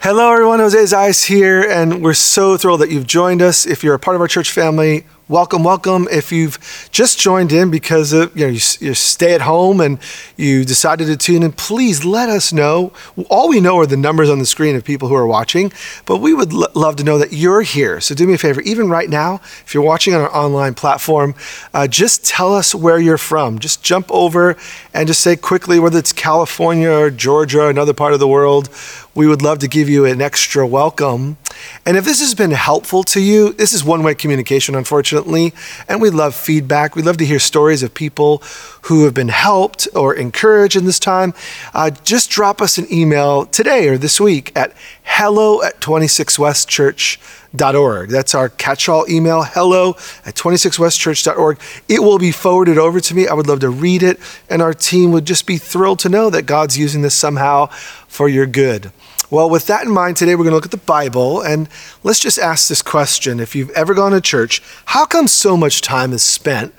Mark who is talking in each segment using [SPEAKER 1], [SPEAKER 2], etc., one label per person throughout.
[SPEAKER 1] Hello, everyone. Jose Zayas here, and we're so thrilled that you've joined us. If you're a part of our church family, welcome, welcome. If you've just joined in because of, you know you, you stay at home and you decided to tune in, please let us know. All we know are the numbers on the screen of people who are watching, but we would love to know that you're here. So do me a favor, even right now, if you're watching on our online platform, uh, just tell us where you're from. Just jump over and just say quickly whether it's California or Georgia, or another part of the world we would love to give you an extra welcome. And if this has been helpful to you, this is one way communication, unfortunately. And we love feedback. We love to hear stories of people who have been helped or encouraged in this time. Uh, just drop us an email today or this week at hello at 26westchurch.org. That's our catch all email, hello at 26westchurch.org. It will be forwarded over to me. I would love to read it, and our team would just be thrilled to know that God's using this somehow for your good. Well, with that in mind, today we're going to look at the Bible and let's just ask this question. If you've ever gone to church, how come so much time is spent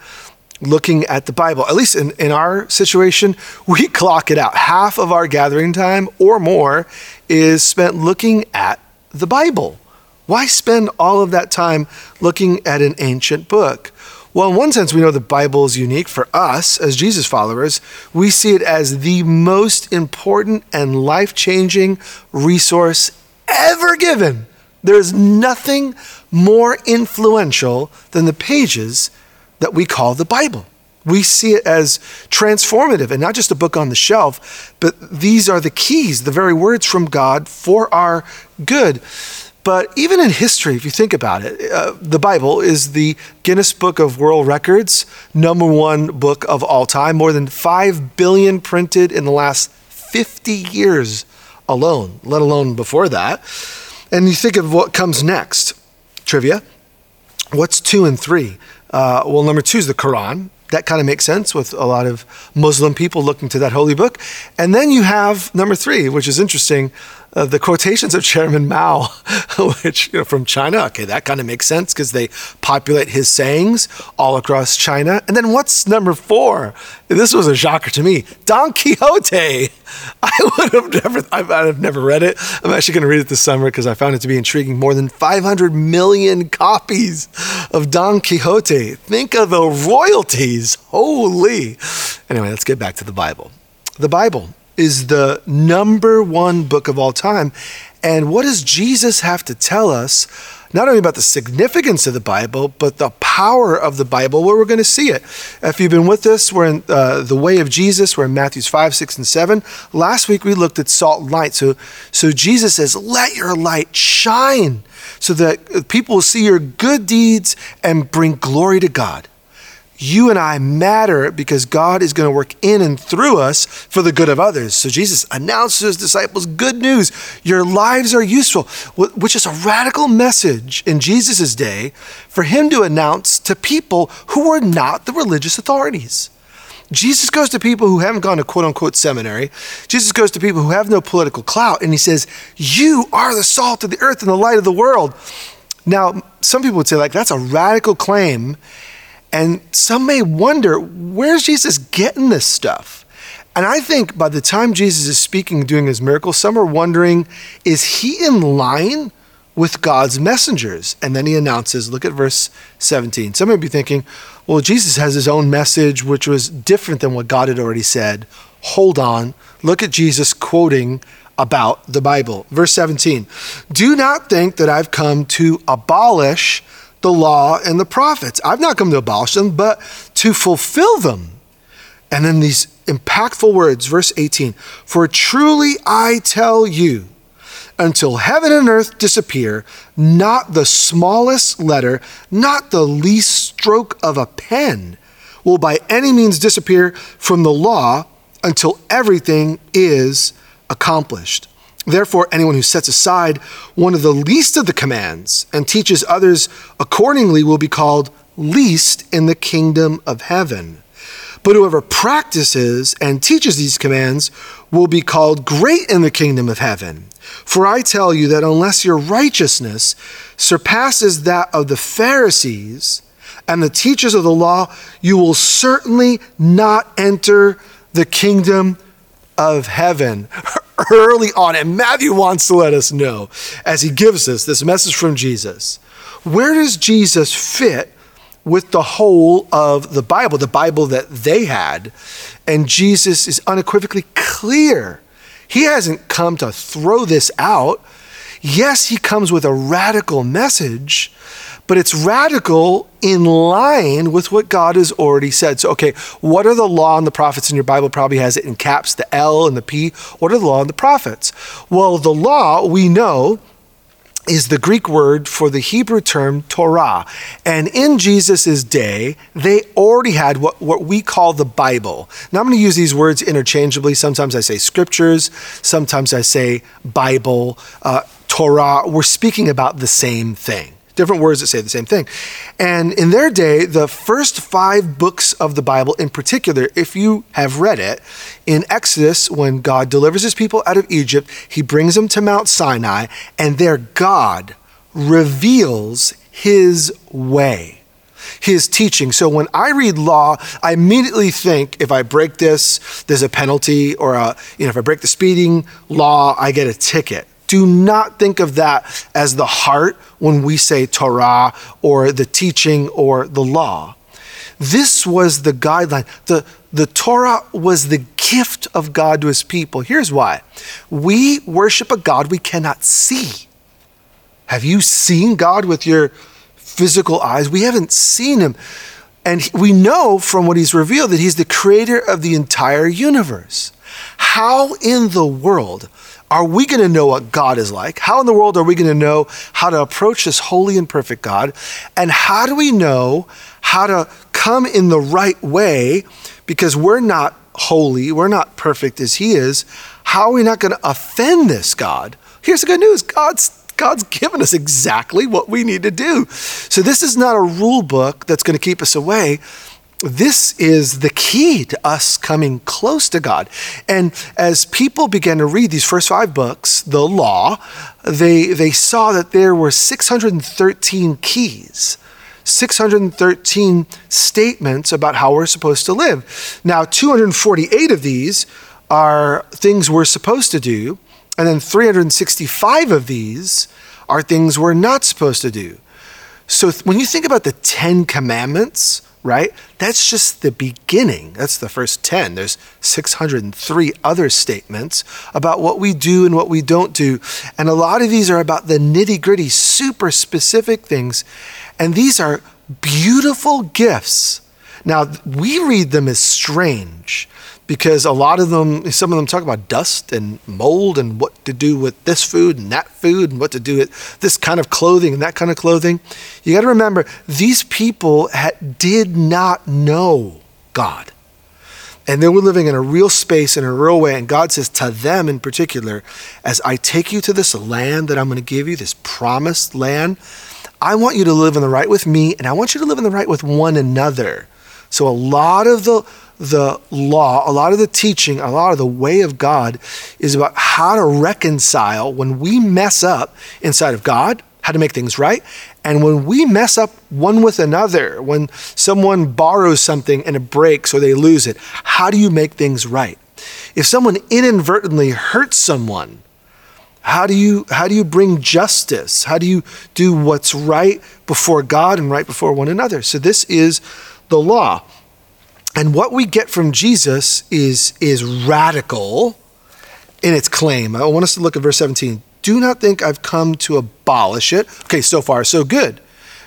[SPEAKER 1] looking at the Bible? At least in, in our situation, we clock it out. Half of our gathering time or more is spent looking at the Bible. Why spend all of that time looking at an ancient book? Well, in one sense, we know the Bible is unique for us as Jesus followers. We see it as the most important and life changing resource ever given. There's nothing more influential than the pages that we call the Bible. We see it as transformative and not just a book on the shelf, but these are the keys, the very words from God for our good. But even in history, if you think about it, uh, the Bible is the Guinness Book of World Records, number one book of all time, more than 5 billion printed in the last 50 years alone, let alone before that. And you think of what comes next trivia. What's two and three? Uh, well, number two is the Quran. That kind of makes sense with a lot of Muslim people looking to that holy book. And then you have number three, which is interesting uh, the quotations of Chairman Mao, which you know, from China. Okay, that kind of makes sense because they populate his sayings all across China. And then what's number four? This was a shocker to me. Don Quixote. I would have never. I've never read it. I'm actually going to read it this summer because I found it to be intriguing. More than 500 million copies of Don Quixote. Think of the royalties. Holy. Anyway, let's get back to the Bible. The Bible is the number one book of all time. And what does Jesus have to tell us? Not only about the significance of the Bible, but the power of the Bible, where we're going to see it. If you've been with us, we're in uh, the way of Jesus. We're in Matthew's 5, 6, and 7. Last week we looked at salt and light. So, so Jesus says, Let your light shine so that people will see your good deeds and bring glory to God you and I matter because God is going to work in and through us for the good of others. So Jesus announced to his disciples good news. Your lives are useful, which is a radical message in Jesus' day for him to announce to people who were not the religious authorities. Jesus goes to people who haven't gone to quote unquote seminary. Jesus goes to people who have no political clout and he says, You are the salt of the earth and the light of the world. Now, some people would say, like, that's a radical claim. And some may wonder, where's Jesus getting this stuff? And I think by the time Jesus is speaking, doing his miracles, some are wondering, is he in line with God's messengers? And then he announces, look at verse 17. Some may be thinking, well, Jesus has his own message, which was different than what God had already said. Hold on. Look at Jesus quoting about the Bible. Verse 17 Do not think that I've come to abolish the law and the prophets. I've not come to abolish them, but to fulfill them. And then these impactful words, verse 18 For truly I tell you, until heaven and earth disappear, not the smallest letter, not the least stroke of a pen will by any means disappear from the law until everything is accomplished. Therefore, anyone who sets aside one of the least of the commands and teaches others accordingly will be called least in the kingdom of heaven. But whoever practices and teaches these commands will be called great in the kingdom of heaven. For I tell you that unless your righteousness surpasses that of the Pharisees and the teachers of the law, you will certainly not enter the kingdom of heaven. early on, and Matthew wants to let us know as he gives us this message from Jesus. Where does Jesus fit with the whole of the Bible, the Bible that they had? And Jesus is unequivocally clear. He hasn't come to throw this out. Yes, he comes with a radical message, but it's radical in line with what God has already said. So, okay, what are the law and the prophets in your Bible? Probably has it in caps, the L and the P. What are the law and the prophets? Well, the law we know is the Greek word for the Hebrew term Torah. And in Jesus' day, they already had what, what we call the Bible. Now, I'm going to use these words interchangeably. Sometimes I say scriptures, sometimes I say Bible, uh, Torah. We're speaking about the same thing different words that say the same thing. And in their day, the first five books of the Bible, in particular, if you have read it, in Exodus, when God delivers his people out of Egypt, he brings them to Mount Sinai, and there God reveals his way his teaching. So when I read law, I immediately think if I break this, there's a penalty, or a, you know, if I break the speeding law, I get a ticket. Do not think of that as the heart when we say Torah or the teaching or the law. This was the guideline. The, the Torah was the gift of God to his people. Here's why we worship a God we cannot see. Have you seen God with your physical eyes? We haven't seen him. And we know from what he's revealed that he's the creator of the entire universe. How in the world are we going to know what God is like? How in the world are we going to know how to approach this holy and perfect God? And how do we know how to come in the right way because we're not holy, we're not perfect as He is? How are we not going to offend this God? Here's the good news God's God's given us exactly what we need to do. So, this is not a rule book that's going to keep us away this is the key to us coming close to God. And as people began to read these first five books, the law, they, they saw that there were 613 keys. 613 statements about how we're supposed to live. Now, 248 of these are things we're supposed to do, and then 365 of these are things we're not supposed to do. So when you think about the 10 commandments, right? That's just the beginning. That's the first 10. There's 603 other statements about what we do and what we don't do. And a lot of these are about the nitty gritty, super specific things. And these are beautiful gifts. Now, we read them as strange because a lot of them, some of them talk about dust and mold and what to do with this food and that food and what to do with this kind of clothing and that kind of clothing. You got to remember, these people had, did not know God. And they were living in a real space in a real way. And God says to them in particular, as I take you to this land that I'm going to give you, this promised land, I want you to live in the right with me, and I want you to live in the right with one another. So a lot of the the law, a lot of the teaching, a lot of the way of God is about how to reconcile when we mess up inside of God, how to make things right, and when we mess up one with another, when someone borrows something and it breaks or they lose it, how do you make things right? If someone inadvertently hurts someone, how do you how do you bring justice? How do you do what's right before God and right before one another? So this is the law. And what we get from Jesus is, is radical in its claim. I want us to look at verse 17. Do not think I've come to abolish it. Okay, so far, so good.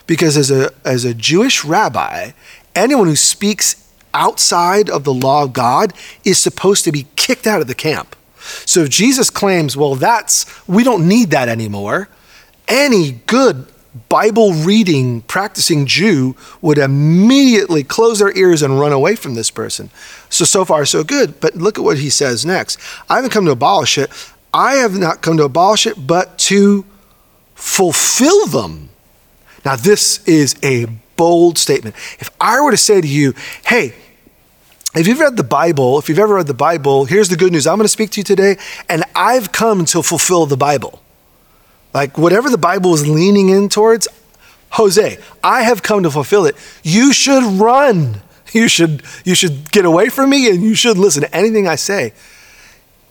[SPEAKER 1] Because as a, as a Jewish rabbi, anyone who speaks outside of the law of God is supposed to be kicked out of the camp. So if Jesus claims, well, that's, we don't need that anymore, any good Bible reading, practicing Jew would immediately close their ears and run away from this person. So, so far, so good. But look at what he says next. I haven't come to abolish it. I have not come to abolish it, but to fulfill them. Now, this is a bold statement. If I were to say to you, hey, if you've read the Bible, if you've ever read the Bible, here's the good news. I'm going to speak to you today, and I've come to fulfill the Bible. Like whatever the Bible is leaning in towards, Jose, I have come to fulfill it. You should run. You should, you should get away from me and you should listen to anything I say.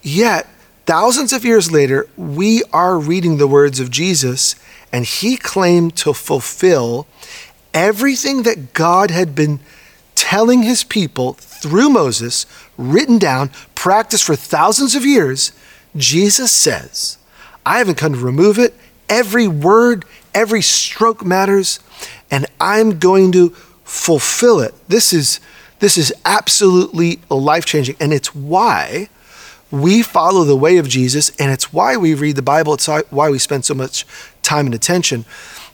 [SPEAKER 1] Yet, Thousands of years later, we are reading the words of Jesus, and he claimed to fulfill everything that God had been telling his people through Moses, written down, practiced for thousands of years. Jesus says, I haven't come to remove it. Every word, every stroke matters, and I'm going to fulfill it. This is, this is absolutely life changing, and it's why we follow the way of Jesus, and it's why we read the Bible. It's why we spend so much time and attention.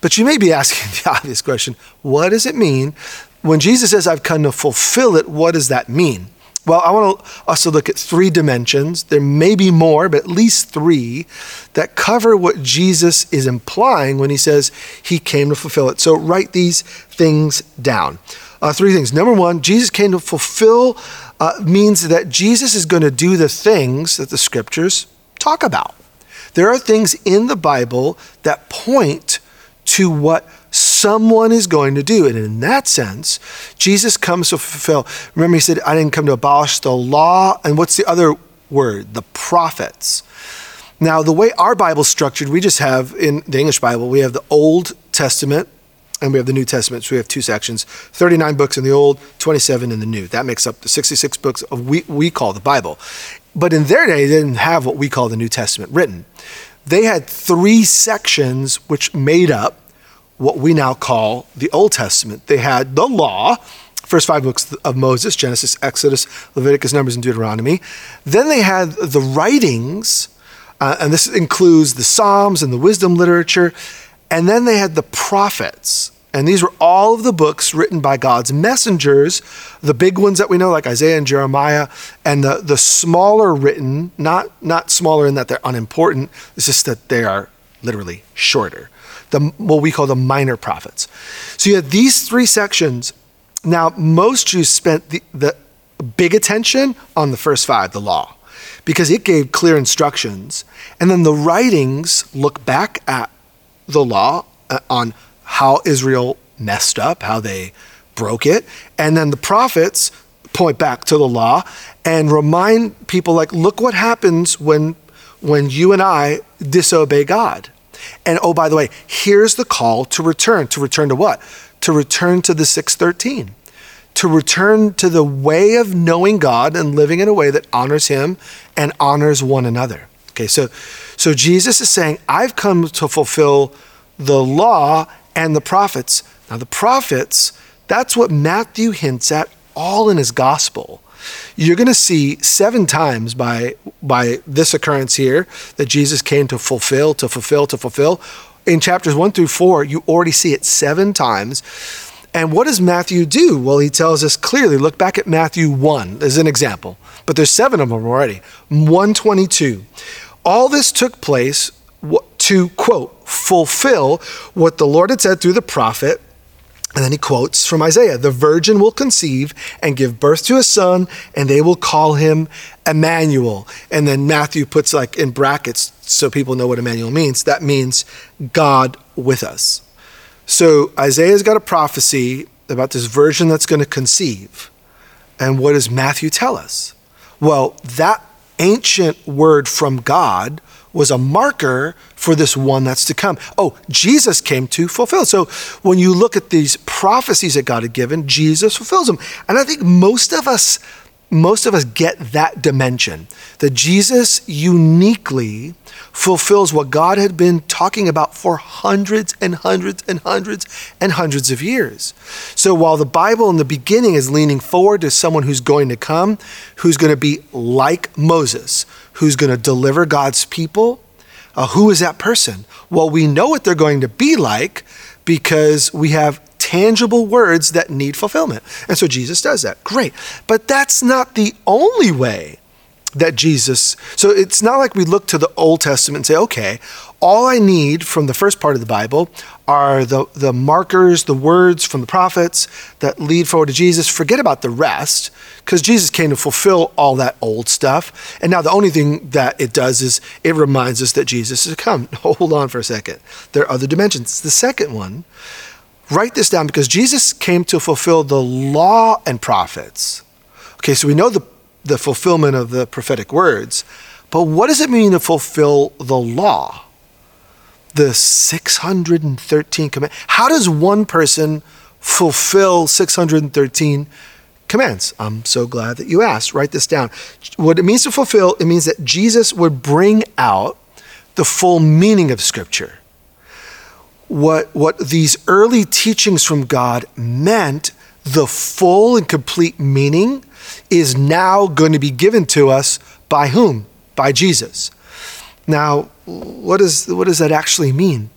[SPEAKER 1] But you may be asking the obvious question what does it mean? When Jesus says, I've come to fulfill it, what does that mean? Well, I want us to look at three dimensions. There may be more, but at least three that cover what Jesus is implying when he says he came to fulfill it. So write these things down. Uh, three things. Number one, Jesus came to fulfill uh, means that Jesus is going to do the things that the scriptures talk about. There are things in the Bible that point to what someone is going to do. And in that sense, Jesus comes to fulfill. Remember, he said, I didn't come to abolish the law. And what's the other word? The prophets. Now, the way our Bible's structured, we just have in the English Bible, we have the Old Testament and we have the New Testament. So we have two sections 39 books in the Old, 27 in the New. That makes up the 66 books of we, we call the Bible. But in their day, they didn't have what we call the New Testament written. They had three sections which made up what we now call the Old Testament. They had the law, first five books of Moses Genesis, Exodus, Leviticus, Numbers, and Deuteronomy. Then they had the writings, uh, and this includes the Psalms and the wisdom literature. And then they had the prophets. And these were all of the books written by God's messengers, the big ones that we know, like Isaiah and Jeremiah, and the, the smaller written, not, not smaller in that they're unimportant, it's just that they are literally shorter. The, what we call the minor prophets. So you had these three sections. Now, most Jews spent the, the big attention on the first five, the law, because it gave clear instructions. And then the writings look back at the law uh, on how Israel messed up, how they broke it. And then the prophets point back to the law and remind people like look what happens when when you and I disobey God. And oh by the way, here's the call to return. To return to what? To return to the 613. To return to the way of knowing God and living in a way that honors him and honors one another. Okay, so so Jesus is saying, I've come to fulfill the law and the prophets. Now, the prophets, that's what Matthew hints at all in his gospel. You're going to see seven times by, by this occurrence here that Jesus came to fulfill, to fulfill, to fulfill. In chapters one through four, you already see it seven times. And what does Matthew do? Well, he tells us clearly. Look back at Matthew 1 as an example, but there's seven of them already. 122. All this took place to, quote, fulfill what the Lord had said through the prophet. And then he quotes from Isaiah The virgin will conceive and give birth to a son, and they will call him Emmanuel. And then Matthew puts like in brackets so people know what Emmanuel means. That means God with us. So Isaiah's got a prophecy about this virgin that's going to conceive. And what does Matthew tell us? Well, that ancient word from God was a marker for this one that's to come. Oh, Jesus came to fulfill. So when you look at these prophecies that God had given, Jesus fulfills them. And I think most of us most of us get that dimension that Jesus uniquely fulfills what God had been talking about for hundreds and hundreds and hundreds and hundreds of years. So while the Bible in the beginning is leaning forward to someone who's going to come, who's going to be like Moses, who's going to deliver God's people. Uh, who is that person? Well, we know what they're going to be like because we have tangible words that need fulfillment. And so Jesus does that. Great. But that's not the only way that Jesus, so it's not like we look to the Old Testament and say, okay, all I need from the first part of the Bible are the, the markers, the words from the prophets that lead forward to Jesus. Forget about the rest, because Jesus came to fulfill all that old stuff. And now the only thing that it does is it reminds us that Jesus has come. Hold on for a second. There are other dimensions. The second one, write this down because Jesus came to fulfill the law and prophets. Okay, so we know the the fulfillment of the prophetic words. But what does it mean to fulfill the law? The 613 commands. How does one person fulfill 613 commands? I'm so glad that you asked. Write this down. What it means to fulfill, it means that Jesus would bring out the full meaning of Scripture. What, what these early teachings from God meant, the full and complete meaning, is now going to be given to us by whom? By Jesus. Now, what, is, what does that actually mean?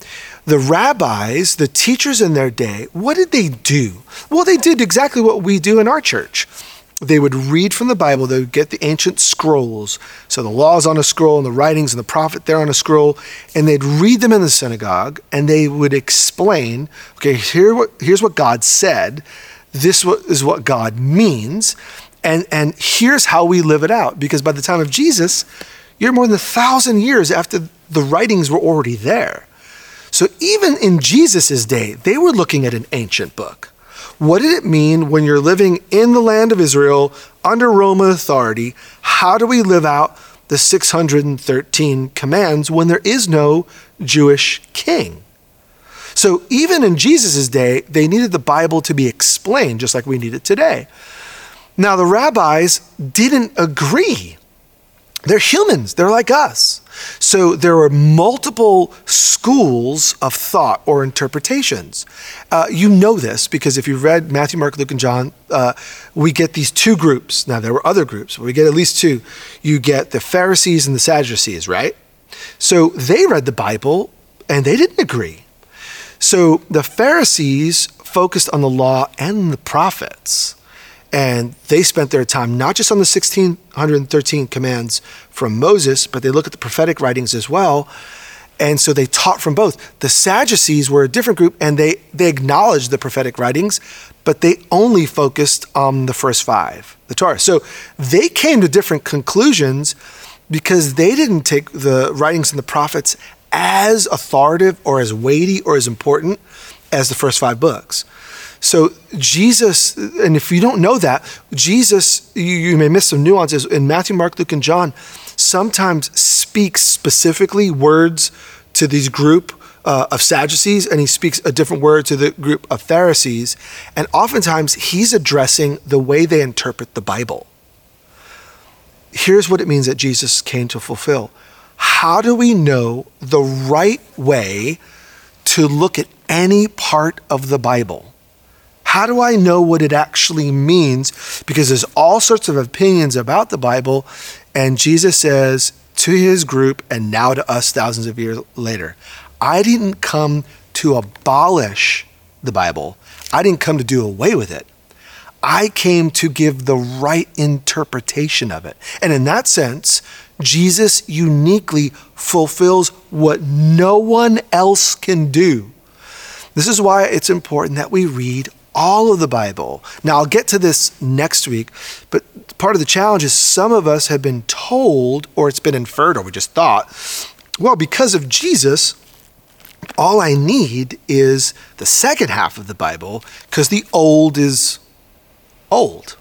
[SPEAKER 1] The rabbis, the teachers in their day, what did they do? Well, they did exactly what we do in our church. They would read from the Bible, they would get the ancient scrolls. So the laws on a scroll and the writings and the prophet there on a scroll, and they'd read them in the synagogue and they would explain, okay, here what, here's what God said, this is what God means, and, and here's how we live it out. Because by the time of Jesus, you're more than a thousand years after the writings were already there. So even in Jesus' day, they were looking at an ancient book. What did it mean when you're living in the land of Israel under Roman authority? How do we live out the 613 commands when there is no Jewish king? So even in Jesus' day, they needed the Bible to be explained, just like we need it today. Now, the rabbis didn't agree they're humans, they're like us. So there are multiple schools of thought or interpretations. Uh, you know this because if you've read Matthew, Mark, Luke, and John, uh, we get these two groups. Now, there were other groups, but we get at least two. You get the Pharisees and the Sadducees, right? So they read the Bible and they didn't agree. So the Pharisees focused on the law and the prophets. And they spent their time not just on the 1613 commands from Moses, but they look at the prophetic writings as well. And so they taught from both. The Sadducees were a different group and they, they acknowledged the prophetic writings, but they only focused on the first five, the Torah. So they came to different conclusions because they didn't take the writings and the prophets as authoritative or as weighty or as important as the first five books. So Jesus, and if you don't know that, Jesus, you, you, may miss some nuances in Matthew, Mark, Luke, and John. Sometimes speaks specifically words to these group uh, of Sadducees, and he speaks a different word to the group of Pharisees. And oftentimes, he's addressing the way they interpret the Bible. Here's what it means that Jesus came to fulfill. How do we know the right way to look at any part of the Bible? How do I know what it actually means? Because there's all sorts of opinions about the Bible, and Jesus says to his group, and now to us thousands of years later, I didn't come to abolish the Bible, I didn't come to do away with it. I came to give the right interpretation of it. And in that sense, Jesus uniquely fulfills what no one else can do. This is why it's important that we read all of the Bible. Now, I'll get to this next week, but part of the challenge is some of us have been told, or it's been inferred, or we just thought, well, because of Jesus, all I need is the second half of the Bible because the old is old.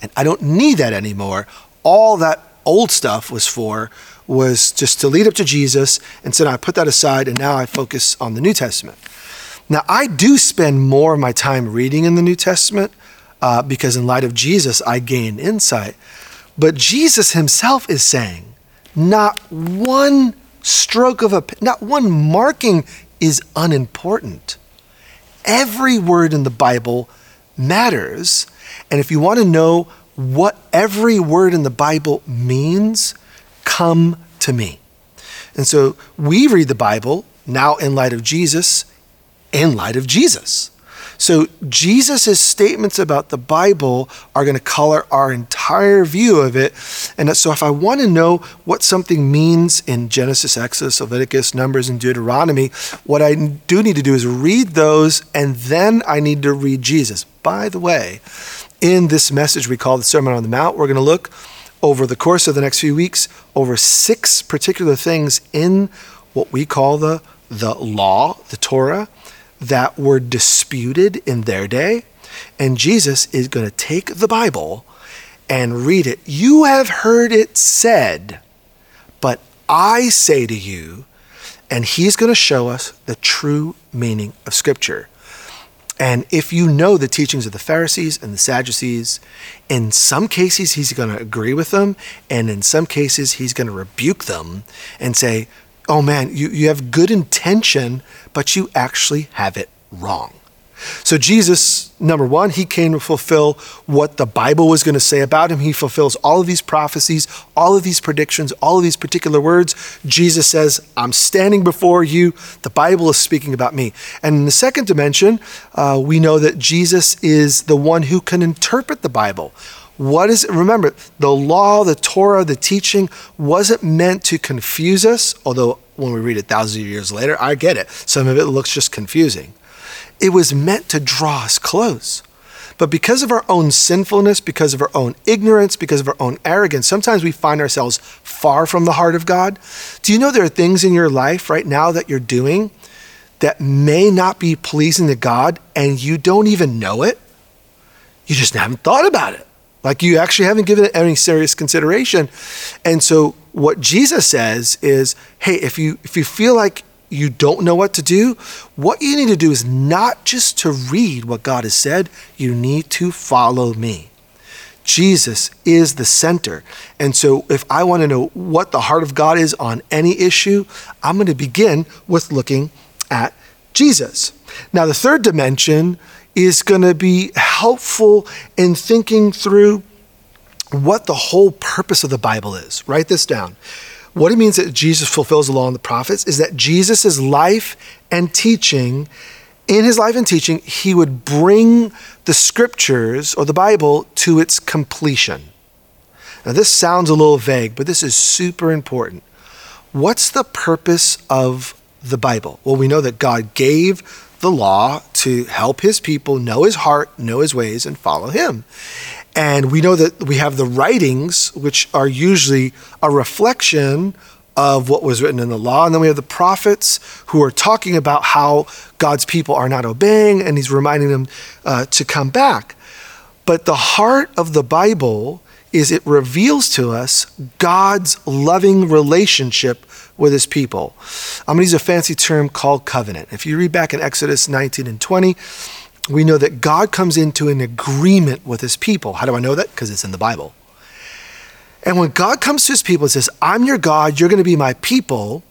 [SPEAKER 1] And I don't need that anymore. All that old stuff was for was just to lead up to Jesus. And so now I put that aside and now I focus on the New Testament. Now, I do spend more of my time reading in the New Testament uh, because, in light of Jesus, I gain insight. But Jesus himself is saying, not one stroke of a, not one marking is unimportant. Every word in the Bible matters. And if you want to know what every word in the Bible means, come to me. And so we read the Bible now in light of Jesus in light of Jesus. So Jesus' statements about the Bible are going to color our entire view of it. And so if I want to know what something means in Genesis, Exodus, Leviticus, Numbers, and Deuteronomy, what I do need to do is read those and then I need to read Jesus. By the way, in this message we call the Sermon on the Mount, we're going to look over the course of the next few weeks over six particular things in what we call the the law, the Torah, that were disputed in their day. And Jesus is going to take the Bible and read it. You have heard it said But I say to you, and he's going to show us the true meaning of Scripture. And if you know the teachings of the Pharisees and the Sadducees, in some cases he's going to agree with them, and in some cases he's going to rebuke them and say, Oh man, you, you have good intention, but you actually have it wrong. So, Jesus, number one, he came to fulfill what the Bible was going to say about him. He fulfills all of these prophecies, all of these predictions, all of these particular words. Jesus says, I'm standing before you. The Bible is speaking about me. And in the second dimension, uh, we know that Jesus is the one who can interpret the Bible. What is it? Remember, the law, the Torah, the teaching wasn't meant to confuse us, although when we read it thousands of years later, I get it. Some of it looks just confusing. It was meant to draw us close. But because of our own sinfulness, because of our own ignorance, because of our own arrogance, sometimes we find ourselves far from the heart of God. Do you know there are things in your life right now that you're doing that may not be pleasing to God and you don't even know it? You just haven't thought about it. Like you actually haven't given it any serious consideration. And so what Jesus says is, hey, if you if you feel like you don't know what to do, what you need to do is not just to read what God has said, you need to follow me. Jesus is the center. And so, if I want to know what the heart of God is on any issue, I'm going to begin with looking at Jesus. Now, the third dimension is going to be helpful in thinking through what the whole purpose of the Bible is. Write this down. What it means that Jesus fulfills the law and the prophets is that Jesus' life and teaching, in his life and teaching, he would bring the scriptures or the Bible to its completion. Now, this sounds a little vague, but this is super important. What's the purpose of the Bible? Well, we know that God gave the law to help his people know his heart, know his ways, and follow him. And we know that we have the writings, which are usually a reflection of what was written in the law. And then we have the prophets who are talking about how God's people are not obeying, and he's reminding them uh, to come back. But the heart of the Bible is it reveals to us God's loving relationship with his people. I'm going to use a fancy term called covenant. If you read back in Exodus 19 and 20, we know that God comes into an agreement with his people. How do I know that? Because it's in the Bible. And when God comes to his people and says, I'm your God, you're going to be my people,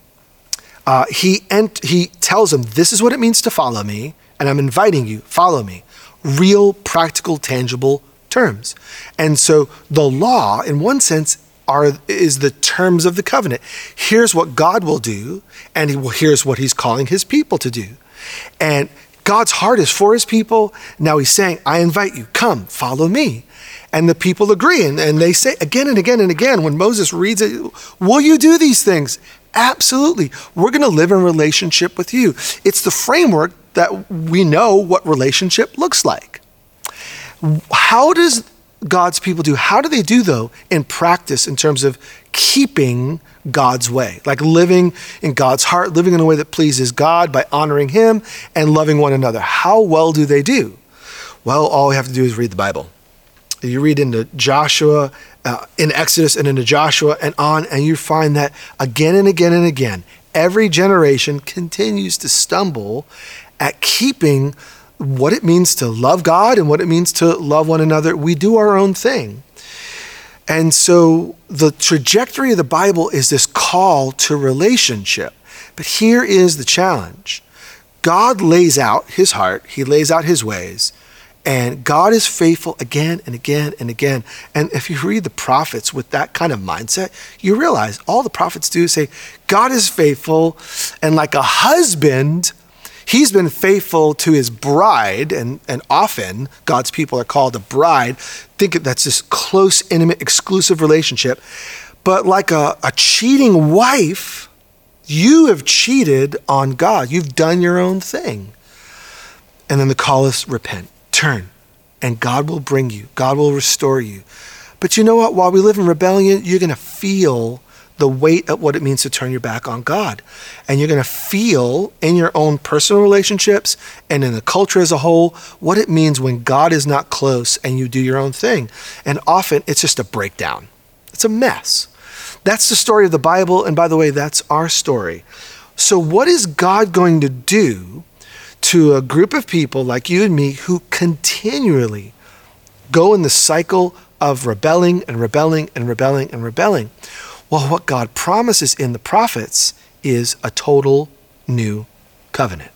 [SPEAKER 1] uh, he, ent- he tells them, This is what it means to follow me, and I'm inviting you, follow me. Real, practical, tangible terms. And so the law, in one sense, are, is the terms of the covenant. Here's what God will do, and he will, here's what he's calling his people to do. And God's heart is for his people. Now he's saying, I invite you, come, follow me. And the people agree. And, and they say again and again and again, when Moses reads it, Will you do these things? Absolutely. We're going to live in relationship with you. It's the framework that we know what relationship looks like. How does God's people do? How do they do, though, in practice in terms of keeping God's way, like living in God's heart, living in a way that pleases God by honoring Him and loving one another? How well do they do? Well, all we have to do is read the Bible. You read into Joshua, uh, in Exodus, and into Joshua, and on, and you find that again and again and again, every generation continues to stumble at keeping what it means to love God and what it means to love one another. We do our own thing. And so the trajectory of the Bible is this call to relationship. But here is the challenge God lays out his heart, he lays out his ways, and God is faithful again and again and again. And if you read the prophets with that kind of mindset, you realize all the prophets do is say, God is faithful, and like a husband, He's been faithful to his bride, and, and often God's people are called a bride. Think that's this close, intimate, exclusive relationship. But like a, a cheating wife, you have cheated on God. You've done your own thing. And then the call is repent, turn, and God will bring you, God will restore you. But you know what? While we live in rebellion, you're going to feel the weight of what it means to turn your back on God. And you're going to feel in your own personal relationships and in the culture as a whole what it means when God is not close and you do your own thing. And often it's just a breakdown, it's a mess. That's the story of the Bible. And by the way, that's our story. So, what is God going to do to a group of people like you and me who continually go in the cycle of rebelling and rebelling and rebelling and rebelling? Well, what God promises in the prophets is a total new covenant.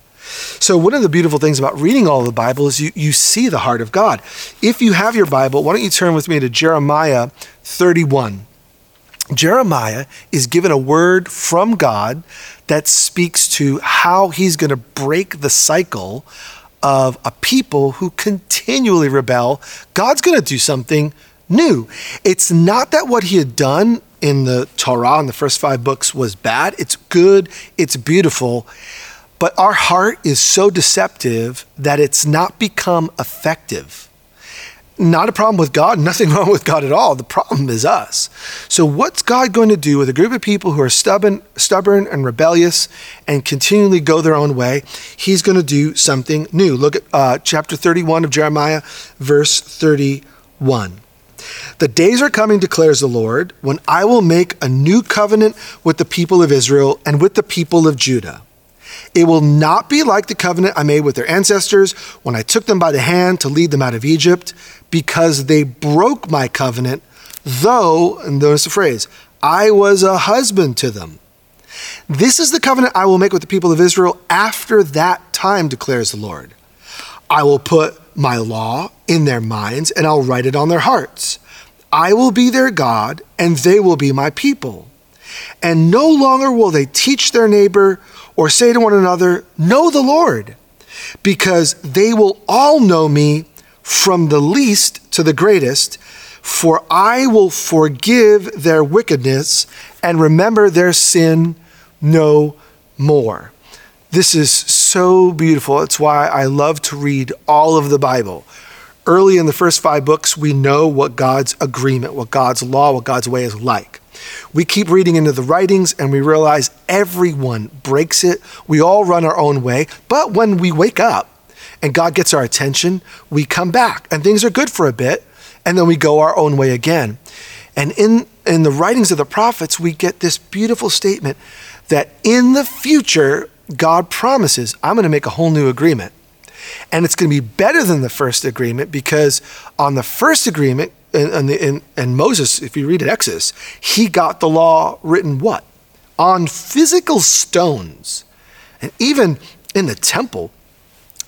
[SPEAKER 1] So, one of the beautiful things about reading all the Bible is you, you see the heart of God. If you have your Bible, why don't you turn with me to Jeremiah 31? Jeremiah is given a word from God that speaks to how he's going to break the cycle of a people who continually rebel. God's going to do something new. It's not that what he had done in the Torah in the first five books was bad, it's good, it's beautiful. But our heart is so deceptive that it's not become effective. Not a problem with God, nothing wrong with God at all. The problem is us. So, what's God going to do with a group of people who are stubborn, stubborn and rebellious and continually go their own way? He's going to do something new. Look at uh, chapter 31 of Jeremiah, verse 31. The days are coming, declares the Lord, when I will make a new covenant with the people of Israel and with the people of Judah. It will not be like the covenant I made with their ancestors when I took them by the hand to lead them out of Egypt, because they broke my covenant, though, and notice the phrase, I was a husband to them. This is the covenant I will make with the people of Israel after that time, declares the Lord. I will put my law in their minds and I'll write it on their hearts. I will be their God and they will be my people. And no longer will they teach their neighbor or say to one another, Know the Lord, because they will all know me from the least to the greatest, for I will forgive their wickedness and remember their sin no more. This is so beautiful. It's why I love to read all of the Bible. Early in the first five books, we know what God's agreement, what God's law, what God's way is like. We keep reading into the writings and we realize everyone breaks it. We all run our own way. But when we wake up and God gets our attention, we come back and things are good for a bit and then we go our own way again. And in, in the writings of the prophets, we get this beautiful statement that in the future, God promises, I'm going to make a whole new agreement. And it's going to be better than the first agreement because on the first agreement, and, and, and Moses, if you read Exodus, he got the law written what? On physical stones. And even in the temple,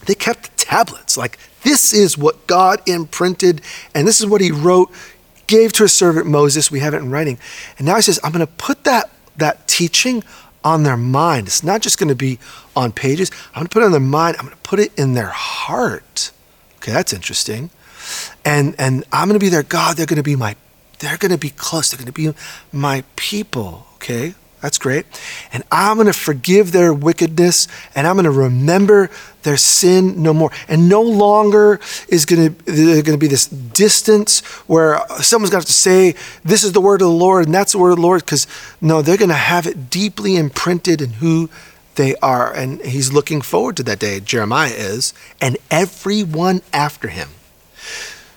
[SPEAKER 1] they kept tablets. Like, this is what God imprinted, and this is what he wrote, gave to his servant Moses. We have it in writing. And now he says, I'm going to put that, that teaching on their mind. It's not just going to be on pages. I'm going to put it on their mind. I'm going to put it in their heart. Okay, that's interesting and and I'm going to be their God. They're going to be my, they're going to be close. They're going to be my people. Okay, that's great. And I'm going to forgive their wickedness, and I'm going to remember their sin no more. And no longer is going to going to be this distance where someone's going to have to say, "This is the word of the Lord," and that's the word of the Lord. Because no, they're going to have it deeply imprinted in who they are. And he's looking forward to that day. Jeremiah is, and everyone after him.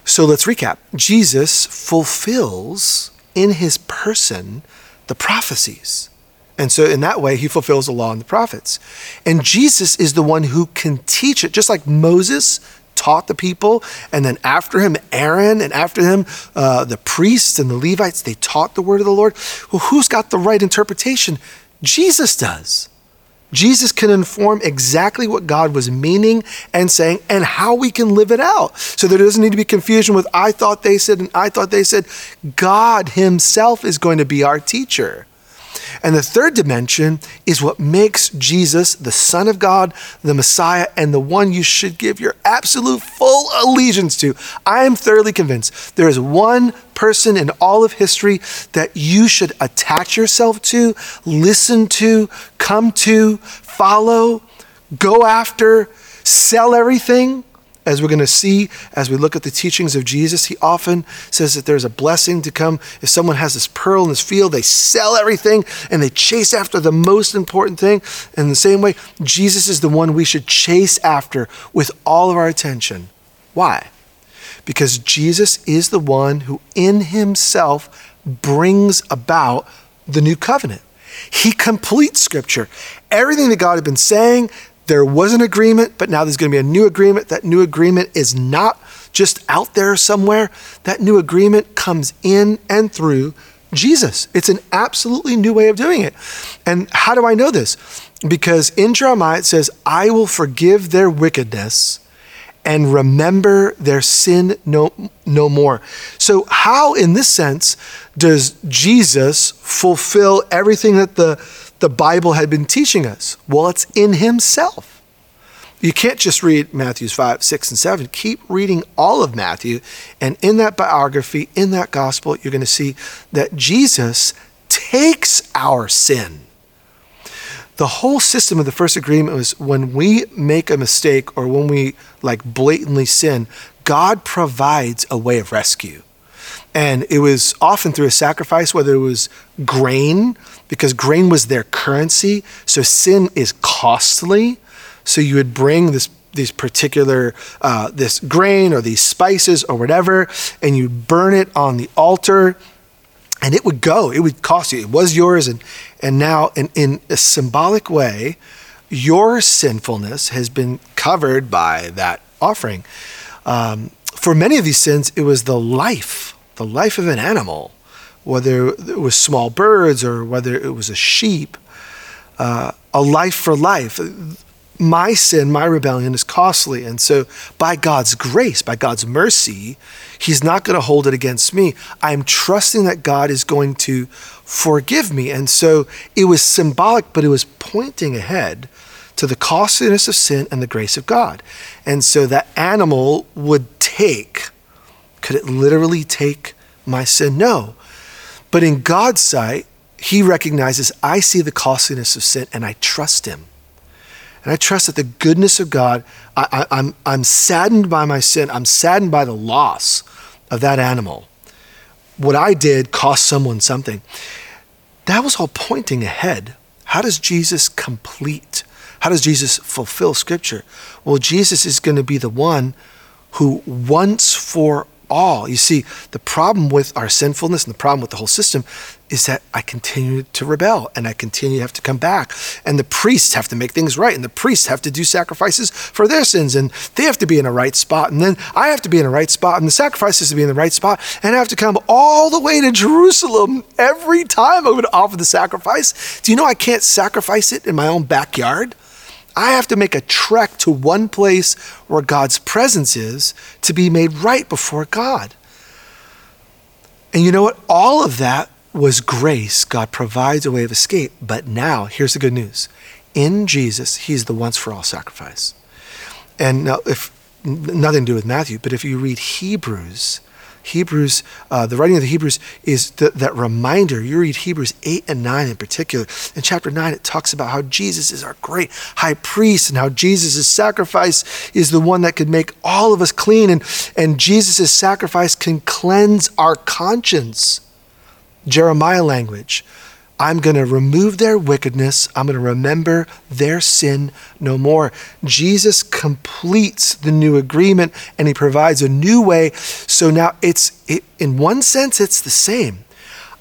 [SPEAKER 1] So let's recap. Jesus fulfills in his person the prophecies. And so, in that way, he fulfills the law and the prophets. And Jesus is the one who can teach it, just like Moses taught the people. And then, after him, Aaron, and after him, uh, the priests and the Levites, they taught the word of the Lord. Well, who's got the right interpretation? Jesus does. Jesus can inform exactly what God was meaning and saying and how we can live it out. So there doesn't need to be confusion with I thought they said and I thought they said. God Himself is going to be our teacher. And the third dimension is what makes Jesus the Son of God, the Messiah, and the one you should give your absolute full allegiance to. I am thoroughly convinced there is one person in all of history that you should attach yourself to, listen to, come to, follow, go after, sell everything as we're going to see as we look at the teachings of Jesus, he often says that there's a blessing to come. If someone has this pearl in this field, they sell everything and they chase after the most important thing. In the same way, Jesus is the one we should chase after with all of our attention. Why? Because Jesus is the one who in himself brings about the new covenant. He completes scripture. Everything that God had been saying, there was an agreement, but now there's going to be a new agreement. That new agreement is not just out there somewhere. That new agreement comes in and through Jesus. It's an absolutely new way of doing it. And how do I know this? Because in Jeremiah it says, I will forgive their wickedness and remember their sin no, no more. So, how, in this sense, does Jesus fulfill everything that the, the Bible had been teaching us? Well, it's in Himself. You can't just read Matthew's 5, 6, and 7. Keep reading all of Matthew. And in that biography, in that gospel, you're going to see that Jesus takes our sin. The whole system of the first agreement was when we make a mistake or when we like blatantly sin, God provides a way of rescue. And it was often through a sacrifice, whether it was grain, because grain was their currency. So sin is costly so you would bring this these particular uh, this grain or these spices or whatever, and you burn it on the altar, and it would go. It would cost you. It was yours, and and now in, in a symbolic way, your sinfulness has been covered by that offering. Um, for many of these sins, it was the life, the life of an animal, whether it was small birds or whether it was a sheep, uh, a life for life my sin, my rebellion is costly. And so, by God's grace, by God's mercy, He's not going to hold it against me. I'm trusting that God is going to forgive me. And so, it was symbolic, but it was pointing ahead to the costliness of sin and the grace of God. And so, that animal would take, could it literally take my sin? No. But in God's sight, He recognizes I see the costliness of sin and I trust Him. And I trust that the goodness of God, I, I, I'm, I'm saddened by my sin. I'm saddened by the loss of that animal. What I did cost someone something. That was all pointing ahead. How does Jesus complete? How does Jesus fulfill Scripture? Well, Jesus is going to be the one who once for all. You see, the problem with our sinfulness and the problem with the whole system is that I continue to rebel and I continue to have to come back. And the priests have to make things right. And the priests have to do sacrifices for their sins. And they have to be in a right spot. And then I have to be in a right spot. And the sacrifices to be in the right spot. And I have to come all the way to Jerusalem every time I would offer the sacrifice. Do you know I can't sacrifice it in my own backyard? I have to make a trek to one place where God's presence is to be made right before God. And you know what? All of that was grace. God provides a way of escape. But now, here's the good news in Jesus, He's the once for all sacrifice. And now, if nothing to do with Matthew, but if you read Hebrews, Hebrews, uh, the writing of the Hebrews is th- that reminder. You read Hebrews 8 and 9 in particular. In chapter 9, it talks about how Jesus is our great high priest and how Jesus' sacrifice is the one that could make all of us clean. And, and Jesus' sacrifice can cleanse our conscience. Jeremiah language. I'm going to remove their wickedness. I'm going to remember their sin no more. Jesus completes the new agreement and he provides a new way. So now it's, it, in one sense, it's the same.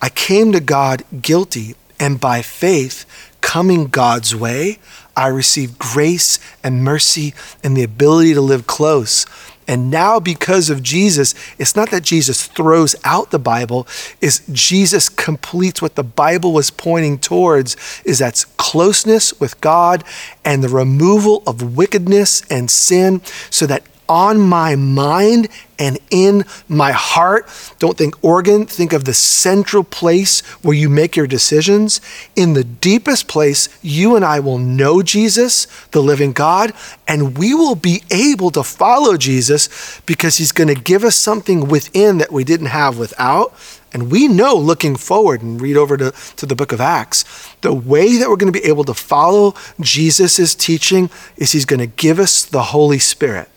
[SPEAKER 1] I came to God guilty, and by faith, coming God's way, I received grace and mercy and the ability to live close. And now, because of Jesus, it's not that Jesus throws out the Bible, is Jesus completes what the Bible was pointing towards, is that's closeness with God and the removal of wickedness and sin so that on my mind and in my heart. Don't think organ, think of the central place where you make your decisions. In the deepest place, you and I will know Jesus, the living God, and we will be able to follow Jesus because he's going to give us something within that we didn't have without. And we know looking forward and read over to, to the book of Acts, the way that we're going to be able to follow Jesus' teaching is he's going to give us the Holy Spirit.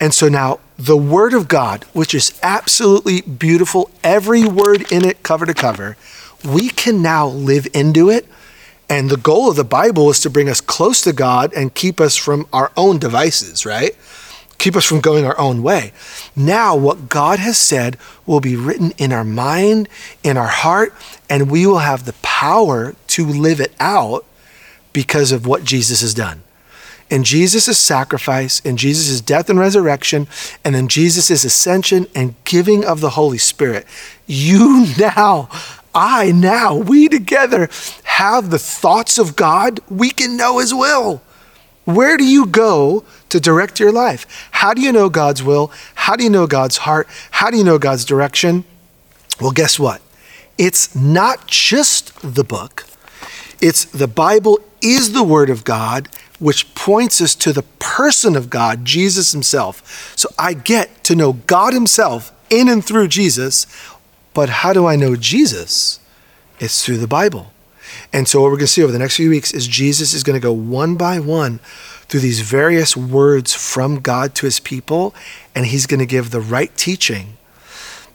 [SPEAKER 1] And so now the Word of God, which is absolutely beautiful, every word in it, cover to cover, we can now live into it. And the goal of the Bible is to bring us close to God and keep us from our own devices, right? keep us from going our own way. Now, what God has said will be written in our mind, in our heart, and we will have the power to live it out because of what Jesus has done. In Jesus' sacrifice, in Jesus' death and resurrection, and in Jesus' ascension and giving of the Holy Spirit, you now, I now, we together have the thoughts of God. We can know His will. Where do you go to direct your life? How do you know God's will? How do you know God's heart? How do you know God's direction? Well, guess what? It's not just the book, it's the Bible is the Word of God, which points us to the person of God, Jesus Himself. So I get to know God Himself in and through Jesus, but how do I know Jesus? It's through the Bible. And so, what we're going to see over the next few weeks is Jesus is going to go one by one through these various words from God to his people, and he's going to give the right teaching.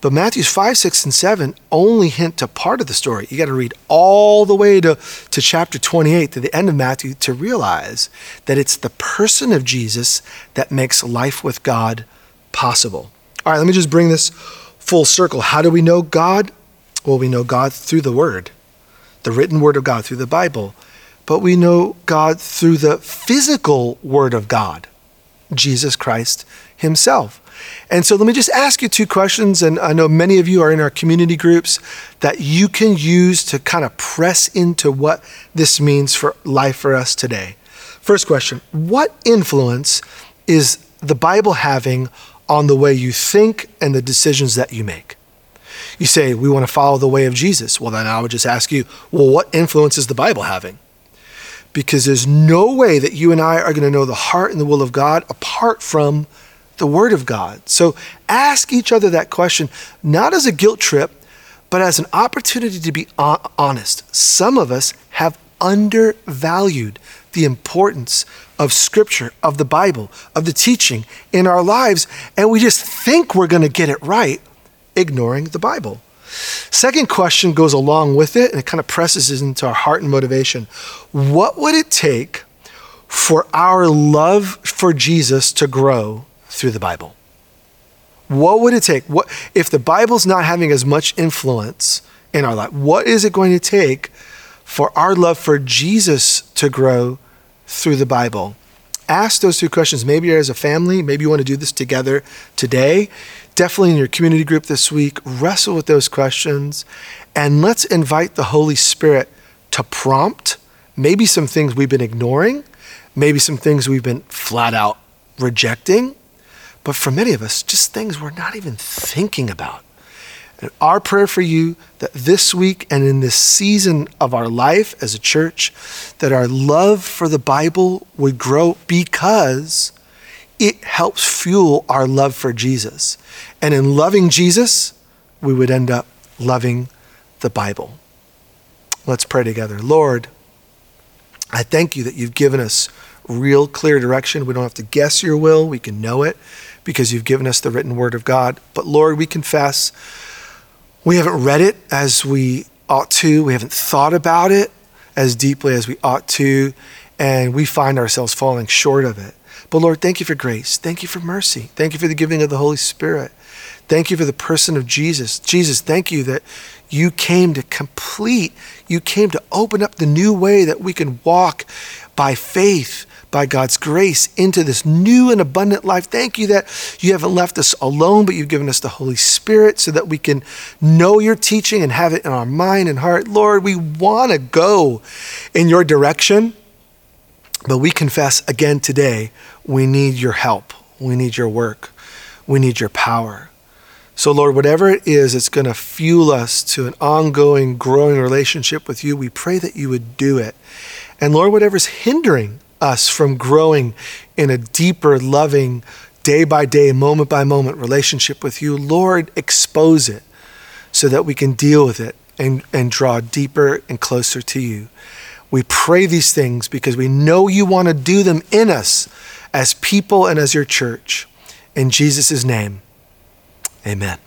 [SPEAKER 1] But Matthew's 5, 6, and 7 only hint to part of the story. You got to read all the way to, to chapter 28, to the end of Matthew, to realize that it's the person of Jesus that makes life with God possible. All right, let me just bring this full circle. How do we know God? Well, we know God through the Word the written word of God through the Bible, but we know God through the physical word of God, Jesus Christ himself. And so let me just ask you two questions. And I know many of you are in our community groups that you can use to kind of press into what this means for life for us today. First question What influence is the Bible having on the way you think and the decisions that you make? You say, we want to follow the way of Jesus. Well, then I would just ask you, well, what influence is the Bible having? Because there's no way that you and I are going to know the heart and the will of God apart from the Word of God. So ask each other that question, not as a guilt trip, but as an opportunity to be honest. Some of us have undervalued the importance of Scripture, of the Bible, of the teaching in our lives, and we just think we're going to get it right ignoring the Bible. Second question goes along with it, and it kind of presses into our heart and motivation. What would it take for our love for Jesus to grow through the Bible? What would it take? What if the Bible's not having as much influence in our life? What is it going to take for our love for Jesus to grow through the Bible? Ask those two questions. Maybe you're as a family, maybe you want to do this together today definitely in your community group this week, wrestle with those questions and let's invite the Holy Spirit to prompt maybe some things we've been ignoring, maybe some things we've been flat out rejecting, but for many of us, just things we're not even thinking about. And our prayer for you that this week and in this season of our life as a church, that our love for the Bible would grow because it helps fuel our love for Jesus. And in loving Jesus, we would end up loving the Bible. Let's pray together. Lord, I thank you that you've given us real clear direction. We don't have to guess your will, we can know it because you've given us the written word of God. But Lord, we confess we haven't read it as we ought to, we haven't thought about it as deeply as we ought to, and we find ourselves falling short of it. But Lord, thank you for grace. Thank you for mercy. Thank you for the giving of the Holy Spirit. Thank you for the person of Jesus. Jesus, thank you that you came to complete, you came to open up the new way that we can walk by faith, by God's grace, into this new and abundant life. Thank you that you haven't left us alone, but you've given us the Holy Spirit so that we can know your teaching and have it in our mind and heart. Lord, we want to go in your direction. But we confess again today, we need your help. We need your work. We need your power. So, Lord, whatever it is that's going to fuel us to an ongoing, growing relationship with you, we pray that you would do it. And, Lord, whatever's hindering us from growing in a deeper, loving, day by day, moment by moment relationship with you, Lord, expose it so that we can deal with it and, and draw deeper and closer to you. We pray these things because we know you want to do them in us as people and as your church. In Jesus' name, amen.